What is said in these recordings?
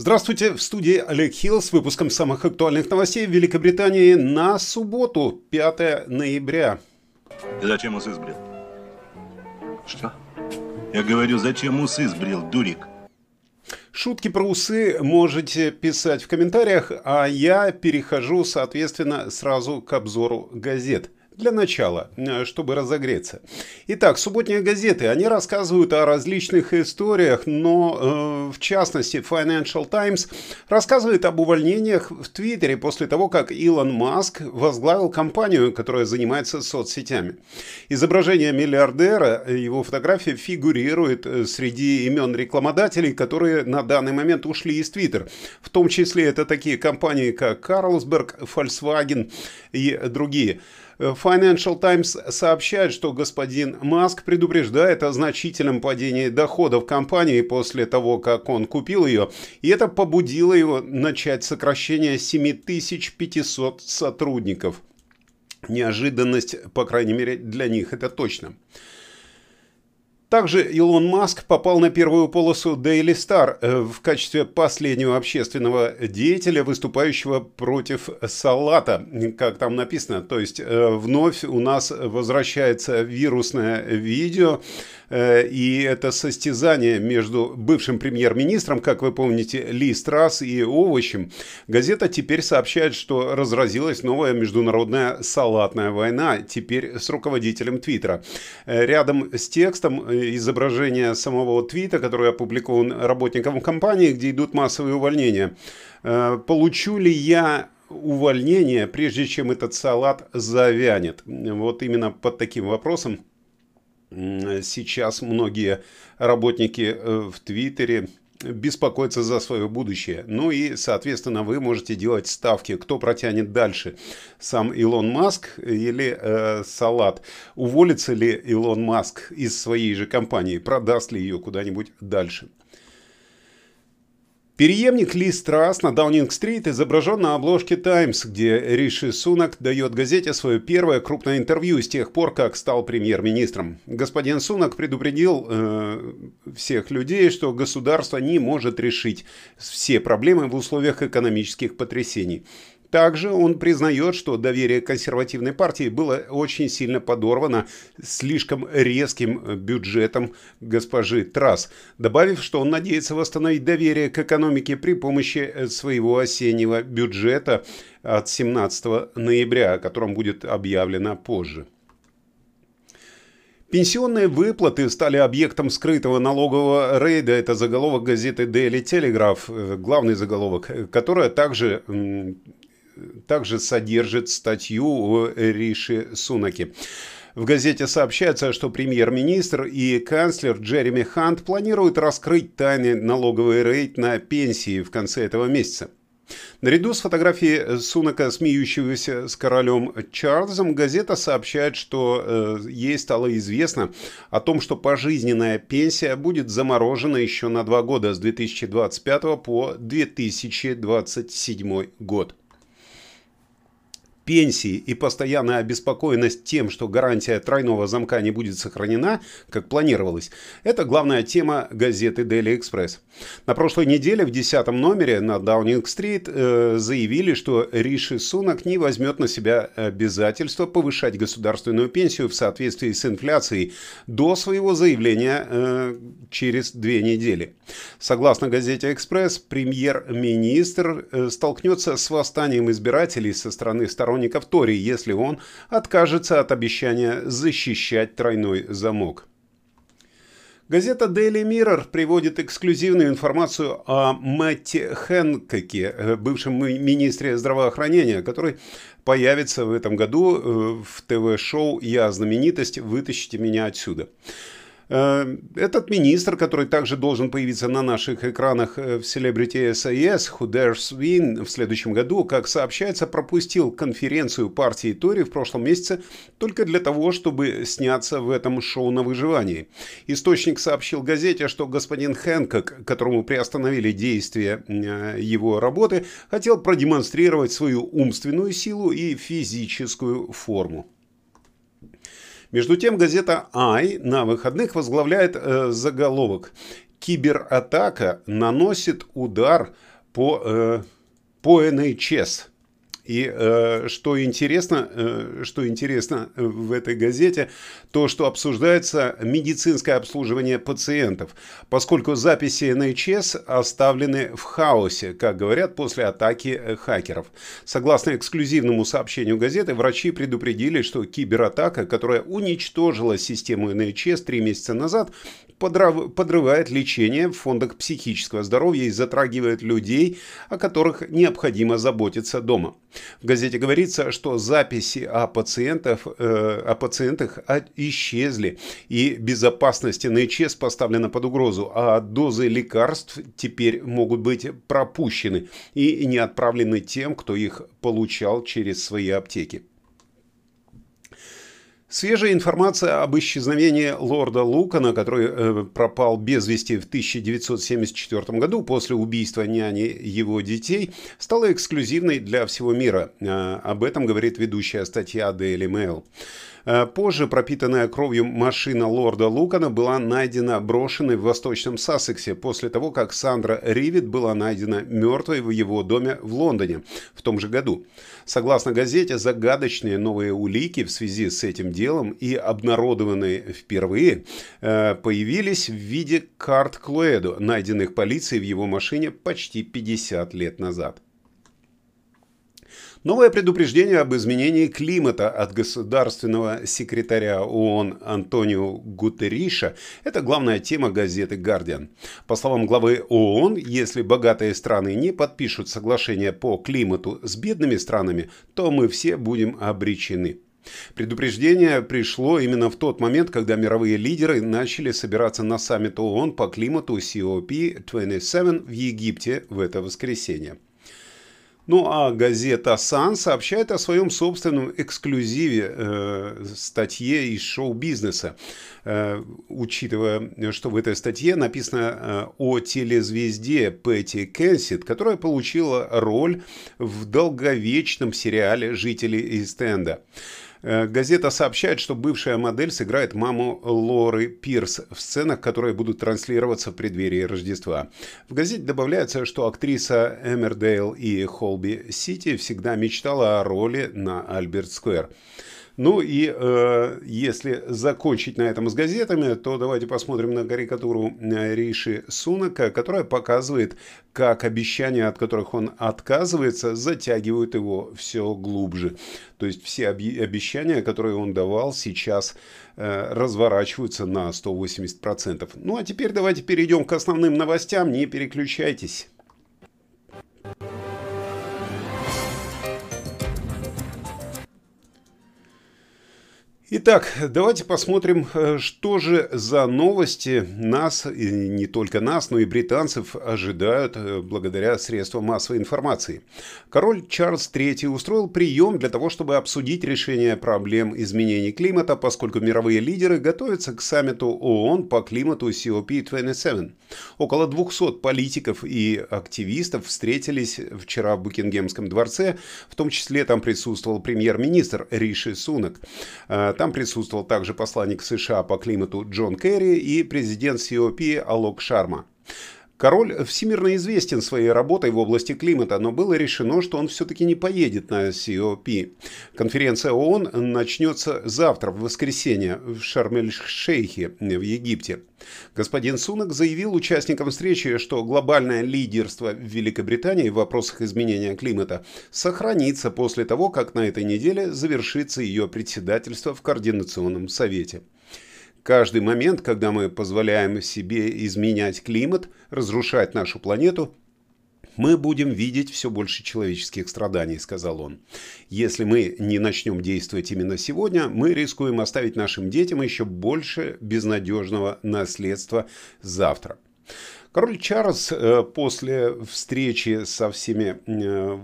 Здравствуйте, в студии Олег Хилл с выпуском самых актуальных новостей в Великобритании на субботу, 5 ноября. Ты зачем усы сбрил? Что? Я говорю, зачем усы сбрил, дурик? Шутки про усы можете писать в комментариях, а я перехожу, соответственно, сразу к обзору газет – для начала, э, чтобы разогреться. Итак, субботние газеты, они рассказывают о различных историях, но э, в частности Financial Times рассказывает об увольнениях в Твиттере после того, как Илон Маск возглавил компанию, которая занимается соцсетями. Изображение миллиардера, его фотография фигурирует э, среди имен рекламодателей, которые на данный момент ушли из Твиттер. В том числе это такие компании, как Carlsberg, Volkswagen и другие. Financial Times сообщает, что господин Маск предупреждает о значительном падении доходов компании после того, как он купил ее, и это побудило его начать сокращение 7500 сотрудников. Неожиданность, по крайней мере, для них это точно. Также Илон Маск попал на первую полосу Daily Star э, в качестве последнего общественного деятеля, выступающего против салата, как там написано. То есть э, вновь у нас возвращается вирусное видео, и это состязание между бывшим премьер-министром, как вы помните, Ли Страс и Овощем. Газета теперь сообщает, что разразилась новая международная салатная война, теперь с руководителем Твиттера. Э, рядом с текстом э, изображение самого твита, который опубликован работником компании, где идут массовые увольнения. Получу ли я увольнение, прежде чем этот салат завянет? Вот именно под таким вопросом сейчас многие работники э, в Твиттере беспокоятся за свое будущее. Ну и, соответственно, вы можете делать ставки, кто протянет дальше. Сам Илон Маск или э, Салат. Уволится ли Илон Маск из своей же компании, продаст ли ее куда-нибудь дальше. Переемник Ли Страс на Даунинг-стрит изображен на обложке Times, где Риши Сунак дает газете свое первое крупное интервью с тех пор, как стал премьер-министром. Господин Сунак предупредил э, всех людей, что государство не может решить все проблемы в условиях экономических потрясений. Также он признает, что доверие консервативной партии было очень сильно подорвано слишком резким бюджетом госпожи Трасс, добавив, что он надеется восстановить доверие к экономике при помощи своего осеннего бюджета от 17 ноября, о котором будет объявлено позже. Пенсионные выплаты стали объектом скрытого налогового рейда. Это заголовок газеты Daily Telegraph, э, главный заголовок, э, которая также также содержит статью о Риши Сунаке. В газете сообщается, что премьер-министр и канцлер Джереми Хант планируют раскрыть тайный налоговый рейд на пенсии в конце этого месяца. Наряду с фотографией Сунака, смеющегося с королем Чарльзом, газета сообщает, что э, ей стало известно о том, что пожизненная пенсия будет заморожена еще на два года с 2025 по 2027 год пенсии и постоянная обеспокоенность тем, что гарантия тройного замка не будет сохранена, как планировалось, это главная тема газеты Daily Express. На прошлой неделе в 10 номере на Даунинг-стрит э, заявили, что Риши Сунак не возьмет на себя обязательство повышать государственную пенсию в соответствии с инфляцией до своего заявления э, через две недели. Согласно газете «Экспресс», премьер-министр э, столкнется с восстанием избирателей со стороны сторонников сторонников Тори, если он откажется от обещания защищать тройной замок. Газета Daily Mirror приводит эксклюзивную информацию о Мэтте Хэнкоке, бывшем министре здравоохранения, который появится в этом году э, в ТВ-шоу «Я знаменитость. Вытащите меня отсюда». Э, этот министр, который также должен появиться на наших экранах э, в Celebrity SAS, Dares Win в следующем году, как сообщается, пропустил конференцию партии Тори в прошлом месяце только для того, чтобы сняться в этом шоу на выживании. Источник сообщил газете, что господин Хэнкок, которому приостановили действие э, его работы, хотел продемонстрировать свою умственную силу и физическую форму. Между тем газета «Ай» на выходных возглавляет э, заголовок «Кибератака наносит удар по, э, по NHS. И э, что интересно, э, что интересно в этой газете, то, что обсуждается медицинское обслуживание пациентов, поскольку записи NHS оставлены в хаосе, как говорят, после атаки э, хакеров. Согласно эксклюзивному сообщению газеты, врачи предупредили, что кибератака, которая уничтожила систему NHS три месяца назад, подрывает лечение в фондах психического здоровья и затрагивает людей, о которых необходимо заботиться дома. В газете говорится, что записи о, пациентах, э, о пациентах исчезли, и безопасность НХС поставлена под угрозу, а дозы лекарств теперь могут быть пропущены и не отправлены тем, кто их получал через свои аптеки. Свежая информация об исчезновении лорда Лукана, который э, пропал без вести в 1974 году после убийства няни его детей, стала эксклюзивной для всего мира. Э, об этом говорит ведущая статья Daily Mail. Э, позже пропитанная кровью машина лорда Лукана была найдена брошенной в восточном Сассексе после того, как Сандра Ривит была найдена мертвой в его доме в Лондоне в том же году. Согласно газете, загадочные новые улики в связи с этим делом и обнародованные впервые э, появились в виде карт Клоэдо, найденных полицией в его машине почти 50 лет назад. Новое предупреждение об изменении климата от государственного секретаря ООН Антонио Гутерриша – это главная тема газеты «Гардиан». По словам главы ООН, если богатые страны не подпишут соглашение по климату с бедными странами, то мы все будем обречены. Предупреждение пришло именно в тот момент, когда мировые лидеры начали собираться на саммит ООН по климату COP27 в Египте в это воскресенье. Ну а газета «Сан» сообщает о своем собственном эксклюзиве э, статье из шоу-бизнеса, э, учитывая, что в этой статье написано э, о телезвезде Пэтти Кенсит, которая получила роль в долговечном сериале «Жители из Стенда». Э, газета сообщает, что бывшая модель сыграет маму Лоры Пирс в сценах, которые будут транслироваться в преддверии Рождества. В газете добавляется, что актриса Эмердейл и Холби Сити всегда мечтала о роли на Альберт Сквер. Ну и э, если закончить на этом с газетами, то давайте посмотрим на карикатуру э, Риши Сунака, которая показывает, как обещания, от которых он отказывается, затягивают его все глубже. То есть все обещания, которые он давал, сейчас э, разворачиваются на 180%. Ну а теперь давайте перейдем к основным новостям, не переключайтесь. Итак, давайте посмотрим, э, что же за новости нас, и не только нас, но и британцев ожидают э, благодаря средствам массовой информации. Король Чарльз III устроил прием для того, чтобы обсудить решение проблем изменений климата, поскольку мировые лидеры готовятся к саммиту ООН по климату COP27. Около 200 политиков и активистов встретились вчера в Букингемском дворце, в том числе там присутствовал премьер-министр Риши Сунак. Там присутствовал также посланник США по климату Джон Керри и президент COP Алок Шарма. Король всемирно известен своей работой в области климата, но было решено, что он все-таки не поедет на COP. Конференция ООН начнется завтра, в воскресенье, в Шарм-эль-Шейхе в Египте. Господин Сунак заявил участникам встречи, что глобальное лидерство в Великобритании в вопросах изменения климата сохранится после того, как на этой неделе завершится ее председательство в Координационном совете. Каждый момент, когда мы позволяем себе изменять климат, разрушать нашу планету, мы будем видеть все больше человеческих страданий, сказал он. Если мы не начнем действовать именно сегодня, мы рискуем оставить нашим детям еще больше безнадежного наследства завтра. Король Чарльз э, после встречи со всеми э,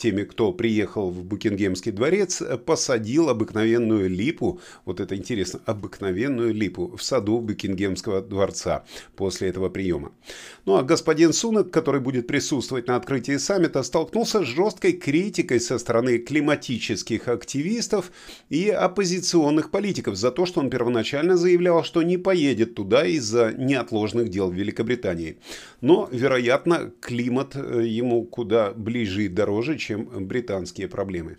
теми, кто приехал в Букингемский дворец, посадил обыкновенную липу, вот это интересно, обыкновенную липу в саду Букингемского дворца после этого приема. Ну а господин Сунок, который будет присутствовать на открытии саммита, столкнулся с жесткой критикой со стороны климатических активистов и оппозиционных политиков за то, что он первоначально заявлял, что не поедет туда из-за неотложных дел в Великобритании. Но, вероятно, климат э, ему куда ближе и дороже, чем британские проблемы.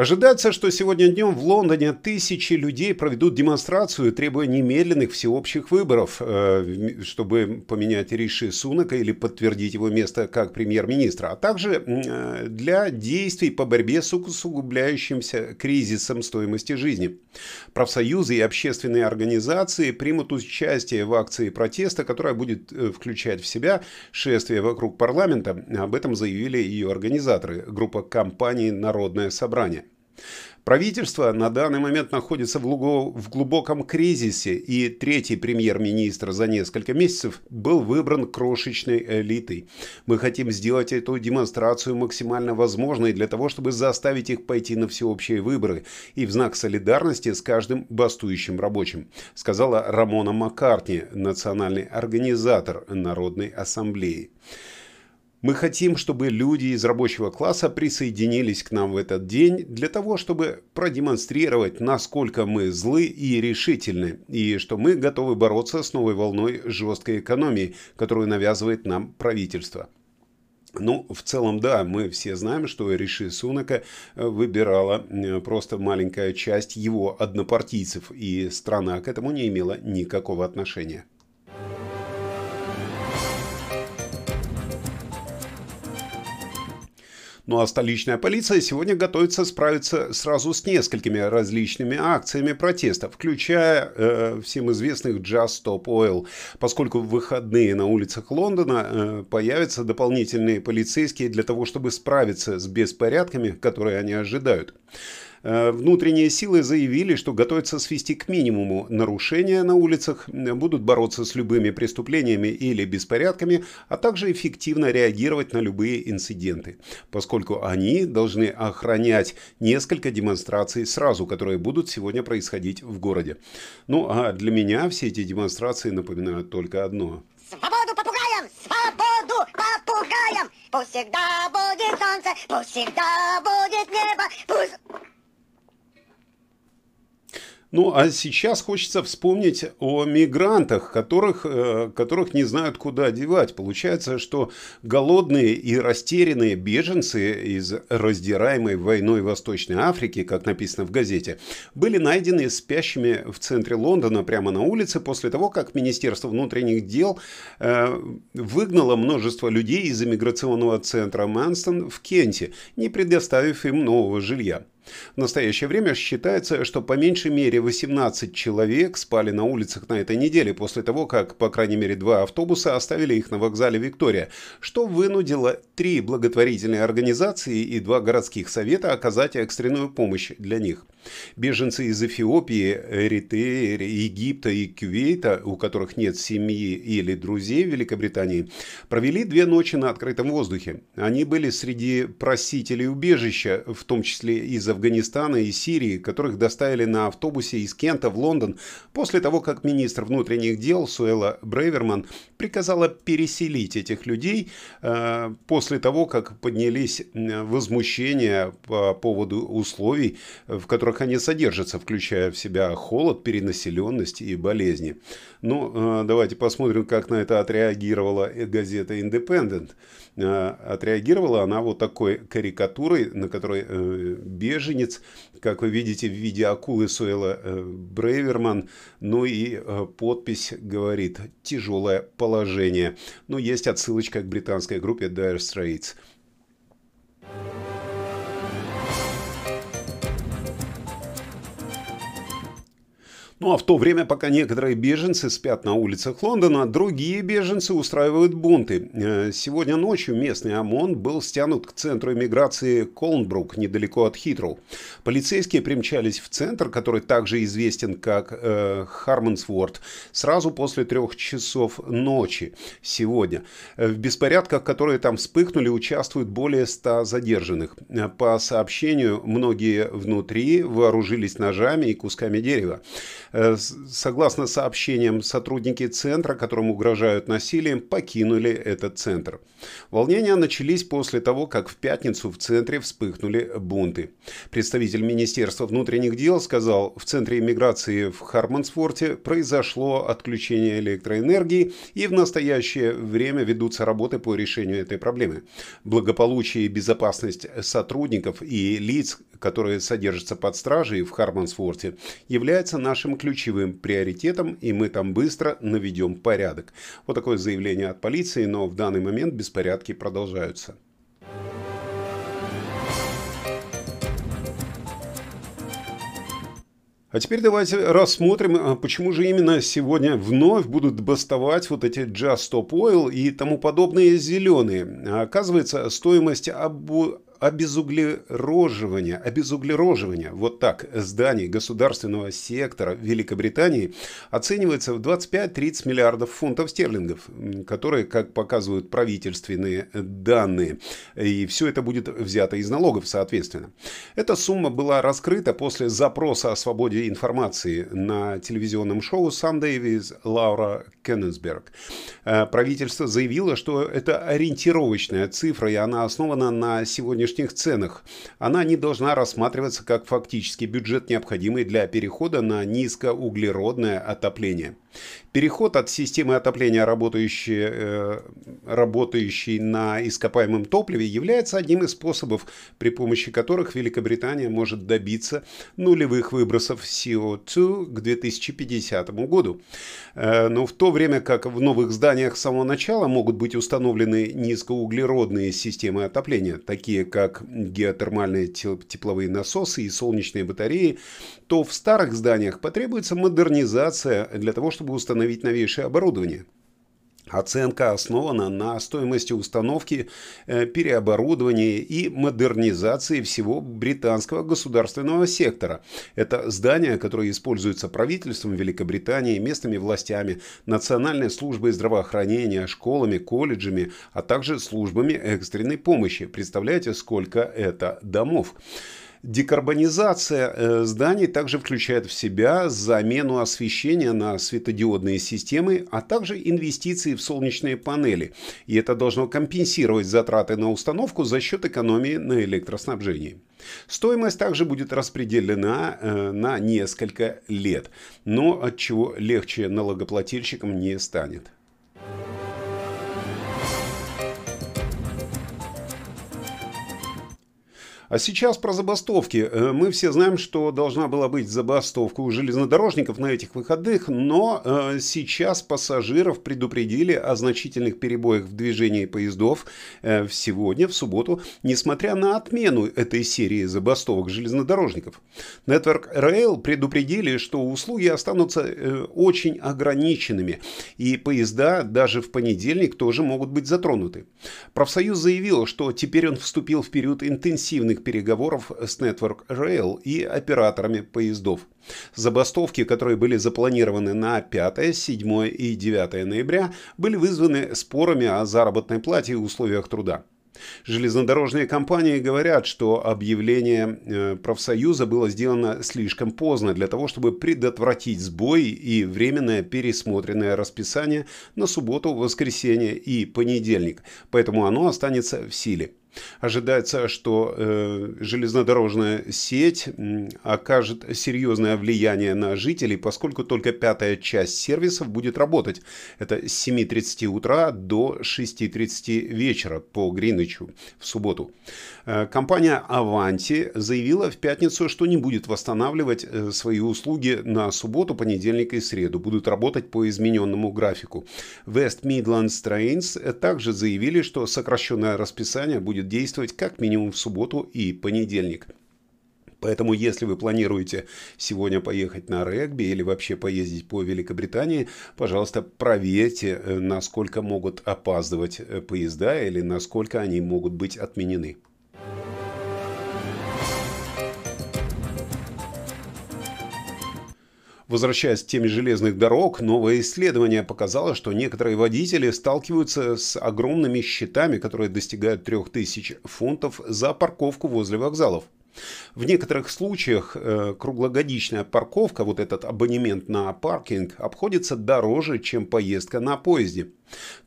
Ожидается, что сегодня днем в Лондоне тысячи людей проведут демонстрацию, требуя немедленных всеобщих выборов, э, чтобы поменять Риши Сунака или подтвердить его место как премьер-министра, а также э, для действий по борьбе с усугубляющимся кризисом стоимости жизни. Профсоюзы и общественные организации примут участие в акции протеста, которая будет э, включать в себя шествие вокруг парламента. Об этом заявили ее организаторы, группа компаний «Народное собрание». Правительство на данный момент находится в, глубоком кризисе, и третий премьер-министр за несколько месяцев был выбран крошечной элитой. Мы хотим сделать эту демонстрацию максимально возможной для того, чтобы заставить их пойти на всеобщие выборы и в знак солидарности с каждым бастующим рабочим, сказала Рамона Маккартни, национальный организатор Народной ассамблеи. Мы хотим, чтобы люди из рабочего класса присоединились к нам в этот день для того, чтобы продемонстрировать, насколько мы злы и решительны, и что мы готовы бороться с новой волной жесткой экономии, которую навязывает нам правительство. Ну, в целом, да, мы все знаем, что Риши Сунака э, выбирала просто маленькая часть его однопартийцев, и страна к этому не имела никакого отношения. Ну а столичная полиция сегодня готовится справиться сразу с несколькими различными акциями протеста, включая э, всем известных Just Stop Oil, поскольку в выходные на улицах Лондона э, появятся дополнительные полицейские для того, чтобы справиться с беспорядками, которые они ожидают. Э, внутренние силы заявили, что готовятся свести к минимуму нарушения на улицах, будут бороться с любыми преступлениями или беспорядками, а также эффективно реагировать на любые инциденты, поскольку они должны охранять несколько демонстраций сразу, которые будут сегодня происходить в городе. Ну а для меня все эти демонстрации напоминают только одно. Свободу попугаям! Свободу попугаям! Пусть всегда будет солнце, пусть всегда будет небо, пусть... Ну, а сейчас хочется вспомнить о мигрантах, которых, э, которых не знают, куда девать. Получается, что голодные и растерянные беженцы из раздираемой войной Восточной Африки, как написано в газете, были найдены спящими в центре Лондона прямо на улице после того, как Министерство внутренних дел э, выгнало множество людей из иммиграционного центра Манстон в Кенте, не предоставив им нового жилья. В настоящее время считается, что по меньшей мере 18 человек спали на улицах на этой неделе после того, как по крайней мере два автобуса оставили их на вокзале Виктория, что вынудило три благотворительные организации и два городских совета оказать экстренную помощь для них. Беженцы из Эфиопии, Эритреи, Египта и Кювейта, у которых нет семьи или друзей в Великобритании, провели две ночи на открытом воздухе. Они были среди просителей убежища, в том числе из Афганистана и Сирии, которых доставили на автобусе из Кента в Лондон после того, как министр внутренних дел Суэла Брейверман приказала переселить этих людей э, после того, как поднялись возмущения по поводу условий, в которых они содержатся, включая в себя холод, перенаселенность и болезни. Ну, э, давайте посмотрим, как на это отреагировала газета «Индепендент». Э, отреагировала она вот такой карикатурой, на которой э, беженец, как вы видите в виде акулы Суэла э, Брейверман, ну и подпись говорит «тяжелое положение». Ну, есть отсылочка к британской группе Dire Straits. Ну а в то время, пока некоторые беженцы спят на улицах Лондона, другие беженцы устраивают бунты. Э, сегодня ночью местный ОМОН был стянут к центру иммиграции Колнбрук, недалеко от Хитроу. Полицейские примчались в центр, который также известен как э, Хармонсворд, сразу после трех часов ночи сегодня. Э, в беспорядках, которые там вспыхнули, участвуют более ста задержанных. Э, по сообщению, многие внутри вооружились ножами и кусками дерева. Э, согласно сообщениям, сотрудники центра, которым угрожают насилием, покинули этот центр. Волнения начались после того, как в пятницу в центре вспыхнули бунты. Представитель Министерства внутренних дел сказал, в центре иммиграции в Хармансфорте произошло отключение электроэнергии и в настоящее время ведутся работы по решению этой проблемы. Благополучие и безопасность сотрудников и лиц, которые содержатся под стражей в Хармансфорте, является нашим ключевым приоритетом, и мы там быстро наведем порядок. Вот такое заявление от полиции, но в данный момент беспорядки продолжаются. А теперь давайте рассмотрим, а почему же именно сегодня вновь будут бастовать вот эти Just Stop Oil и тому подобные зеленые. Оказывается, стоимость обу обезуглероживания, обезуглероживания, вот так, зданий государственного сектора Великобритании оценивается в 25-30 миллиардов фунтов стерлингов, которые, как показывают правительственные данные, и все это будет взято из налогов, соответственно. Эта сумма была раскрыта после запроса о свободе информации на телевизионном шоу Sunday with Лаура Кеннесберг. Э, правительство заявило, что это ориентировочная цифра, и она основана на сегодняшнем сегодняшних ценах. Она не должна рассматриваться как фактический бюджет, необходимый для перехода на низкоуглеродное отопление. Переход от системы отопления, работающей, э, работающей на ископаемом топливе, является одним из способов, при помощи которых Великобритания может добиться нулевых выбросов CO2 к 2050 году. Э, но в то время как в новых зданиях с самого начала могут быть установлены низкоуглеродные системы отопления, такие как геотермальные тепловые насосы и солнечные батареи, то в старых зданиях потребуется модернизация для того, чтобы установить новейшее оборудование. Оценка основана на стоимости установки, э, переоборудования и модернизации всего британского государственного сектора. Это здания, которые используются правительством Великобритании, местными властями, национальной службой здравоохранения, школами, колледжами, а также службами экстренной помощи. Представляете, сколько это домов? Декарбонизация э, зданий также включает в себя замену освещения на светодиодные системы, а также инвестиции в солнечные панели. И это должно компенсировать затраты на установку за счет экономии на электроснабжении. Стоимость также будет распределена э, на несколько лет, но от чего легче налогоплательщикам не станет. А сейчас про забастовки. Э, мы все знаем, что должна была быть забастовка у железнодорожников на этих выходных, но э, сейчас пассажиров предупредили о значительных перебоях в движении поездов э, сегодня, в субботу, несмотря на отмену этой серии забастовок железнодорожников. Network Rail предупредили, что услуги останутся очень ограниченными, и поезда даже в понедельник тоже могут быть затронуты. Профсоюз заявил, что теперь он вступил в период интенсивных длительных переговоров с Network Rail и операторами поездов. Забастовки, которые были запланированы на 5, 7 и 9 ноября, были вызваны спорами о заработной плате и условиях труда. Железнодорожные компании говорят, что объявление э, профсоюза было сделано слишком поздно для того, чтобы предотвратить сбой и временное пересмотренное расписание на субботу, воскресенье и понедельник, поэтому оно останется в силе. Ожидается, что э, железнодорожная сеть окажет серьезное влияние на жителей, поскольку только пятая часть сервисов будет работать. Это с 7.30 утра до 6.30 вечера по Гринвичу в субботу. Э, компания Avanti заявила в пятницу, что не будет восстанавливать э, свои услуги на субботу, понедельник и среду. Будут работать по измененному графику. West Midlands Trains также заявили, что сокращенное расписание будет действовать как минимум в субботу и понедельник. Поэтому, если вы планируете сегодня поехать на регби или вообще поездить по Великобритании, пожалуйста, проверьте, э, насколько могут опаздывать э, поезда или насколько они могут быть отменены. Возвращаясь к теме железных дорог, новое исследование показало, что некоторые водители сталкиваются с огромными счетами, которые достигают 3000 фунтов за парковку возле вокзалов. В некоторых случаях э, круглогодичная парковка, вот этот абонемент на паркинг, обходится дороже, чем поездка на поезде.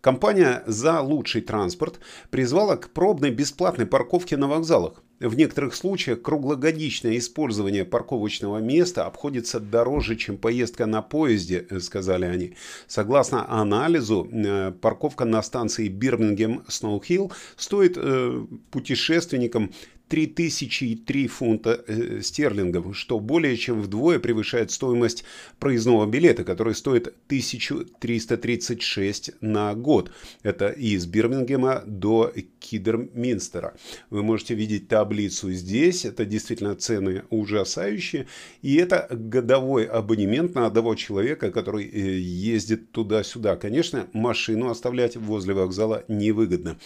Компания «За лучший транспорт» призвала к пробной бесплатной парковке на вокзалах. В некоторых случаях круглогодичное использование парковочного места обходится дороже, чем поездка на поезде, э, сказали они. Согласно анализу, э, парковка на станции Бирмингем Сноухилл стоит э, путешественникам 3003 фунта э, стерлингов, что более чем вдвое превышает стоимость проездного билета, который стоит 1336 на год. Это из Бирмингема до Кидерминстера. Вы можете видеть таблицу здесь. Это действительно цены ужасающие. И это годовой абонемент на одного человека, который э, ездит туда-сюда. Конечно, машину оставлять возле вокзала невыгодно.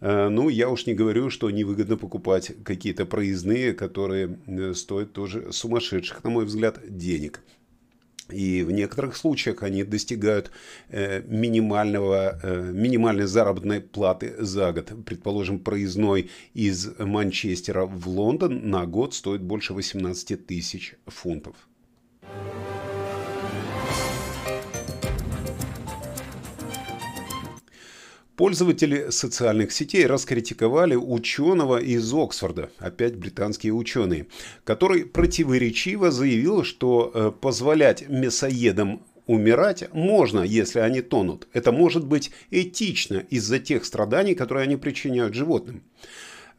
Э, ну, я уж не говорю, что невыгодно покупать какие-то проездные, которые э, стоят тоже сумасшедших, на мой взгляд, денег. И в некоторых случаях они достигают э, минимального, э, минимальной заработной платы за год. Предположим, проездной из Манчестера в Лондон на год стоит больше 18 тысяч фунтов. Пользователи социальных сетей раскритиковали ученого из Оксфорда, опять британские ученые, который противоречиво заявил, что э, позволять мясоедам умирать можно, если они тонут. Это может быть этично из-за тех страданий, которые они причиняют животным.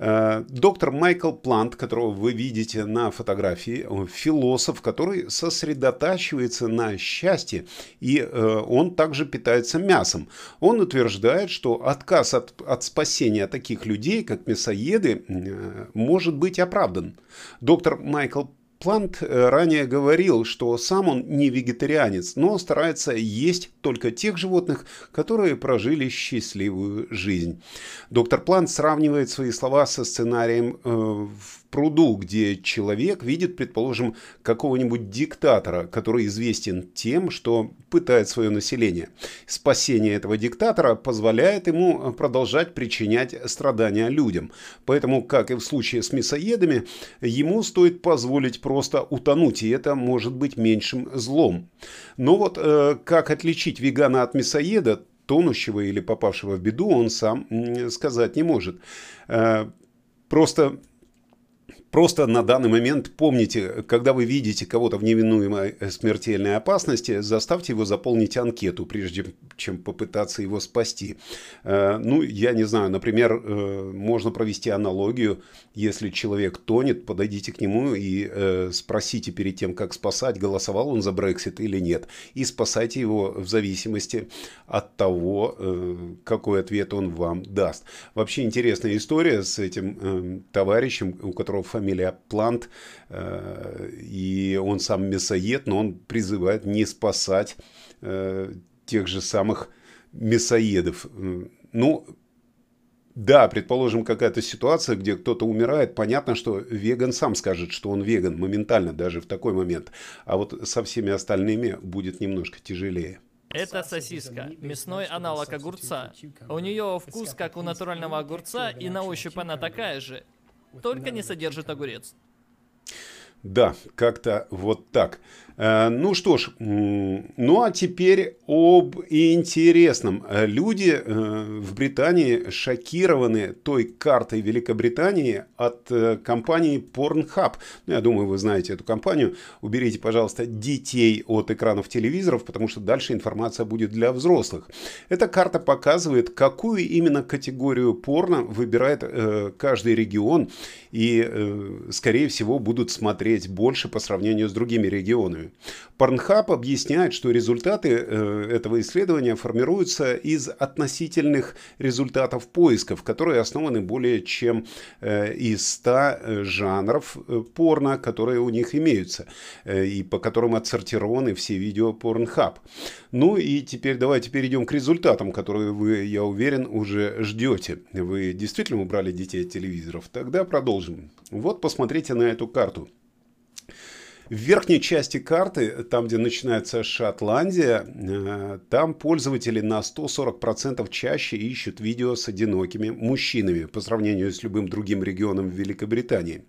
Э, доктор Майкл Плант, которого вы видите на фотографии, философ, который сосредотачивается на счастье, и э, он также питается мясом. Он утверждает, что отказ от, от спасения таких людей, как мясоеды, э, может быть оправдан. Доктор Майкл Плант э, ранее говорил, что сам он не вегетарианец, но старается есть только тех животных, которые прожили счастливую жизнь. Доктор Плант сравнивает свои слова со сценарием э, в пруду, где человек видит, предположим, какого-нибудь диктатора, который известен тем, что пытает свое население. Спасение этого диктатора позволяет ему продолжать причинять страдания людям. Поэтому, как и в случае с мясоедами, ему стоит позволить просто утонуть, и это может быть меньшим злом. Но вот э, как отличить вегана от мясоеда, тонущего или попавшего в беду, он сам сказать не может. Э, просто Просто на данный момент помните, когда вы видите кого-то в невинуемой э, смертельной опасности, заставьте его заполнить анкету, прежде чем попытаться его спасти. Э, ну, я не знаю, например, э, можно провести аналогию, если человек тонет, подойдите к нему и спросите перед тем, как спасать, голосовал он за Брексит или нет, и спасайте его в зависимости от того, какой ответ он вам даст. Вообще интересная история с этим товарищем, у которого фамилия фамилия Плант, э, и он сам мясоед, но он призывает не спасать э, тех же самых мясоедов. Ну, да, предположим, какая-то ситуация, где кто-то умирает, понятно, что веган сам скажет, что он веган моментально, даже в такой момент. А вот со всеми остальными будет немножко тяжелее. Это сосиска, мясной аналог огурца. У нее вкус как у натурального огурца, и на ощупь она такая же. Только не содержит огурец. Да, как-то вот так. Э, ну что ж, ну а теперь об интересном. Э, люди э, в Британии шокированы той картой Великобритании от компании Pornhub. Ну, я думаю, вы знаете эту компанию. Уберите, пожалуйста, детей от экранов телевизоров, потому что дальше информация будет для взрослых. Эта карта показывает, какую именно категорию порно выбирает каждый регион. И, скорее всего, будут смотреть больше по сравнению с другими регионами. Аудиторию. Pornhub объясняет, что результаты э, этого исследования формируются из относительных результатов поисков, которые основаны более чем э, из 100 э, жанров порно, которые у них имеются, и по которым отсортированы все видео Pornhub. Ну и теперь давайте перейдем к результатам, которые вы, я уверен, уже ждете. Вы действительно убрали детей от телевизоров? Тогда продолжим. Вот посмотрите на эту карту. В верхней части карты, там где начинается Шотландия, э, там пользователи на 140% чаще ищут видео с одинокими мужчинами по сравнению с любым другим регионом Великобритании.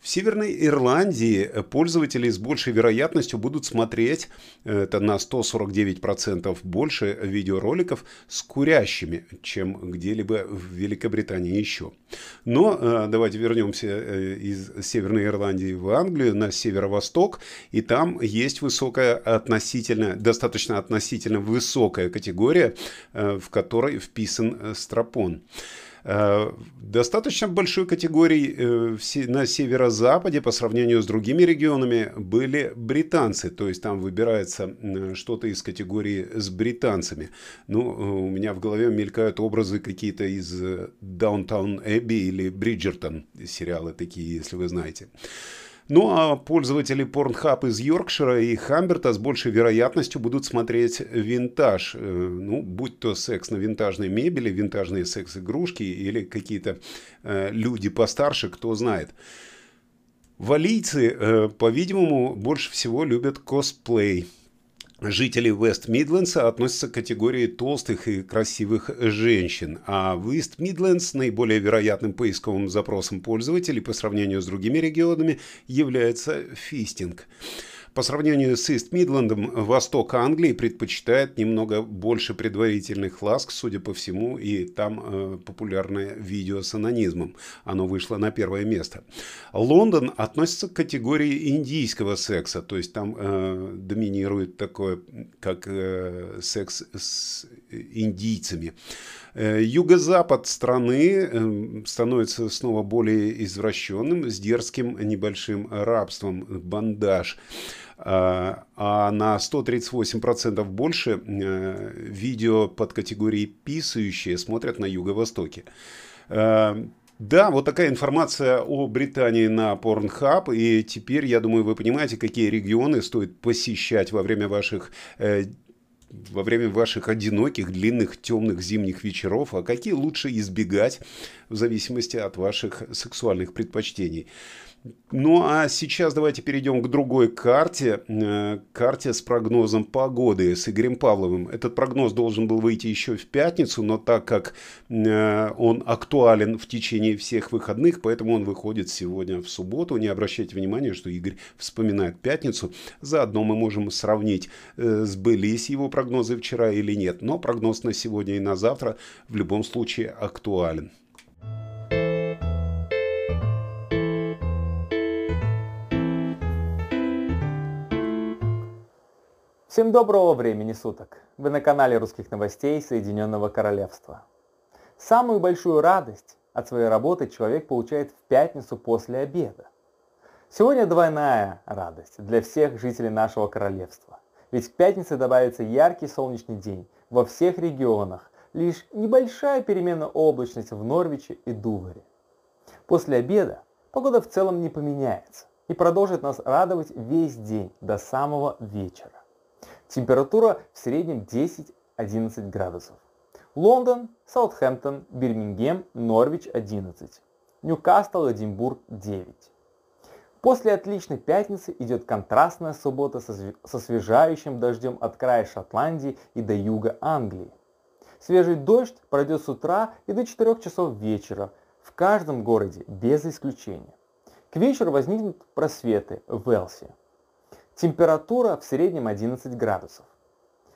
В Северной Ирландии пользователи с большей вероятностью будут смотреть, это на 149% больше видеороликов с курящими, чем где-либо в Великобритании еще. Но э, давайте вернемся э, из Северной Ирландии в Англию на северо-восток, и там есть высокая относительно, достаточно относительно высокая категория, э, в которой вписан стропон. Э, достаточно большой категории э, на северо-западе по сравнению с другими регионами были британцы. То есть там выбирается что-то из категории с британцами. Ну, э, у меня в голове мелькают образы какие-то из Downtown Abbey или Bridgerton. Сериалы такие, если вы знаете. Ну а пользователи Pornhub из Йоркшира и Хамберта с большей вероятностью будут смотреть винтаж. Э, ну, будь то секс на винтажной мебели, винтажные секс-игрушки или какие-то э, люди постарше, кто знает. Валийцы, э, по-видимому, больше всего любят косплей. Жители Вест-Мидлендса относятся к категории толстых и красивых женщин, а в Ист-Мидлендс наиболее вероятным поисковым запросом пользователей по сравнению с другими регионами является фистинг. По сравнению с Ист-Мидлендом, восток Англии предпочитает немного больше предварительных ласк, судя по всему, и там э, популярное видео с онанизмом. Оно вышло на первое место. Лондон относится к категории индийского секса, то есть там э, доминирует такое, как э, секс с индийцами. Э, юго-запад страны э, становится снова более извращенным, с дерзким небольшим рабством, бандаж. А, а на 138% больше э, видео под категорией «писающие» смотрят на Юго-Востоке. Э, да, вот такая информация о Британии на Pornhub. И теперь, я думаю, вы понимаете, какие регионы стоит посещать во время ваших э, во время ваших одиноких, длинных, темных зимних вечеров, а какие лучше избегать в зависимости от ваших сексуальных предпочтений. Ну а сейчас давайте перейдем к другой карте, э, карте с прогнозом погоды с Игорем Павловым. Этот прогноз должен был выйти еще в пятницу, но так как э, он актуален в течение всех выходных, поэтому он выходит сегодня в субботу. Не обращайте внимания, что Игорь вспоминает пятницу. Заодно мы можем сравнить, э, сбылись его прогнозы вчера или нет. Но прогноз на сегодня и на завтра в любом случае актуален. Всем доброго времени суток! Вы на канале русских новостей Соединенного Королевства. Самую большую радость от своей работы человек получает в пятницу после обеда. Сегодня двойная радость для всех жителей нашего королевства. Ведь в пятницу добавится яркий солнечный день во всех регионах, лишь небольшая перемена облачности в Норвиче и Дуваре. После обеда погода в целом не поменяется и продолжит нас радовать весь день до самого вечера. Температура в среднем 10-11 градусов. Лондон, Саутхэмптон, Бирмингем, Норвич 11. Ньюкасл, Эдинбург 9. После отличной пятницы идет контрастная суббота со, со свежающим дождем от края Шотландии и до юга Англии. Свежий дождь пройдет с утра и до 4 часов вечера в каждом городе без исключения. К вечеру возникнут просветы в Элсе. Температура в среднем 11 градусов.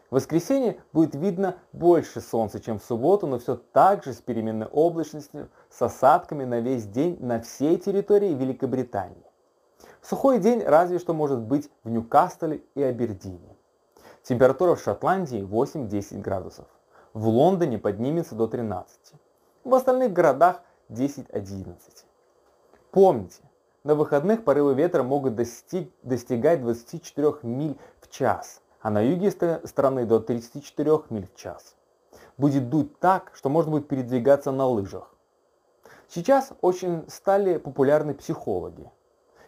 В воскресенье будет видно больше солнца, чем в субботу, но все так же с переменной облачностью, с осадками на весь день на всей территории Великобритании. Сухой день разве что может быть в Ньюкасле и Абердине. Температура в Шотландии 8-10 градусов. В Лондоне поднимется до 13. В остальных городах 10-11. Помните, На выходных порывы ветра могут достиг, достигать 24 миль в час, а на юге страны до 34 миль в час. Будет дуть так, что можно будет передвигаться на лыжах. Сейчас очень стали популярны психологи.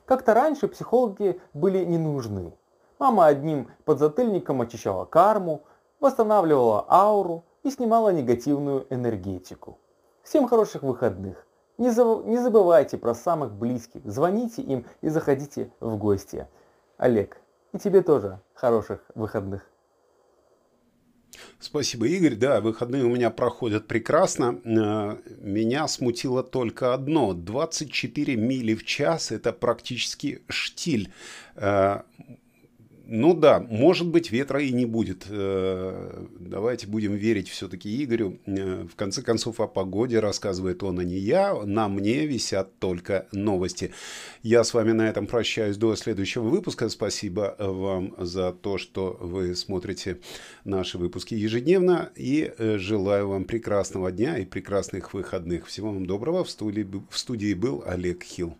Как-то раньше психологи были не нужны. Мама одним подзатыльником очищала карму, восстанавливала ауру и снимала негативную энергетику. Всем хороших выходных! Не, забывайте про самых близких, звоните им и заходите в гости. Олег, и тебе тоже хороших выходных. Спасибо, Игорь. Да, выходные у меня проходят прекрасно. Э, меня смутило только одно. 24 мили в час – это практически штиль. Ну да, может быть, ветра и не будет. Э, давайте будем верить все-таки Игорю. Э, в конце концов, о погоде рассказывает он, а не я. На мне висят только новости. Я с вами на этом прощаюсь до следующего выпуска. Спасибо вам за то, что вы смотрите наши выпуски ежедневно. И э, желаю вам прекрасного дня и прекрасных выходных. Всего вам доброго. В студии был Олег Хилл.